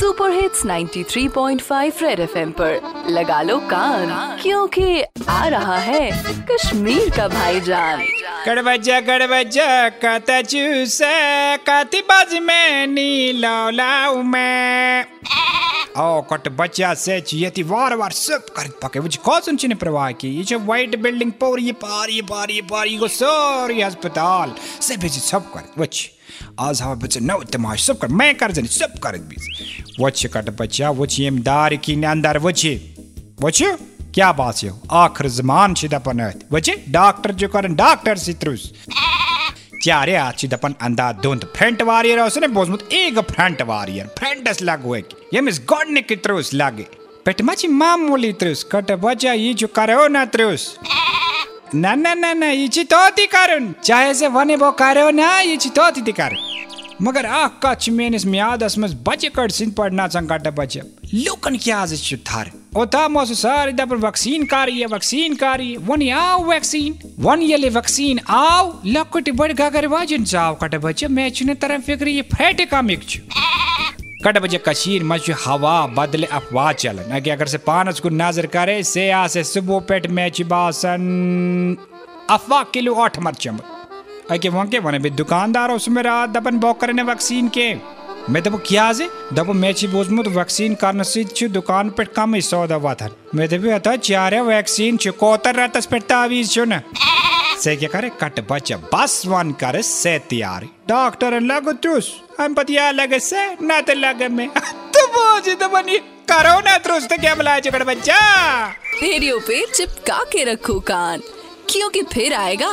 Super hits 93.5 red FM पर। लगा लो कान, क्योंकि आ रहा है कश्मीर का भाईजान। गड़बजा गड़बजा कता चूसा काती बाज में नीलौलाऊ में। ओ कट बच्चा से वार वार कर पके। वो कौन चिन्ह प्रवाह की। ये जो वाइट बिल्डिंग पर ये पार ये पार ये पार ये गो सारी अस्पताल, सब बेच सब कर। वच आज हवा बच्चे नौ तमाश, सब कर। मैं कर जनी, सब कर बीच वच कट बच्चा वच ये दार की अंदर वच वच क्या बात है? आखिर जमान वच डॉक्टर जो करन डॉक्टर सित्रुस। चारे आत छ दपन दोंद फ्रंट वारियर उसने बोजमुत एक फ्रंट वारियर फ्रंटस लागो ये यमिस गॉडने की त्रुस लागे। पेट मची मामूली त्रुस, कट बच्चा ये जो करो ना त्रुस। ना ना ना ना, ये ची तोती चाहे से वने बो करो ना, ये ची तोती ती कर मगर आख कच मेनिस म्यादस मस बचे कट सिन पड़ना चंगाट बचे लुकन क्या आज छु थार? ओता मोस सारी दपर वैक्सीन कारी वैक्सीन कारी, वन आओ वैक्सीन। वन येले वैक्सीन आओ लकुट बड़ गगर वाजन जाओ कट बचे मैं चुने तरह फ़िक्र ये फैटे का मिक छु कट बजे कशीर मच हवा बदले अफवाह चलन। अगे अगर से पानस को नज़र करे, से आसे सुबह पेट मैच बासन अफवाह किलो आठ मरचम अगे वंके वने बे दुकानदार उसमें रात दपन बॉक करने वैक्सीन के। मैं दबो क्या दबो मैची बोझमुत वैक्सीन छु दुकान पे कम ही सौदा था। मैं दबो अता चारे वैक्सीन कोतर आवीज छु ना। से क्या करे, कट बच्चा, बस वन करे से तैयारी डॉक्टर लगो तुस, हम पतिया लगे से, ना ते लगे में। तो बोझ तो बनी करो ना त्रुस तो क्या बुलाए चकड़ बच्चा? रेडियो पे चिपका के रखो कान, क्योंकि फिर आएगा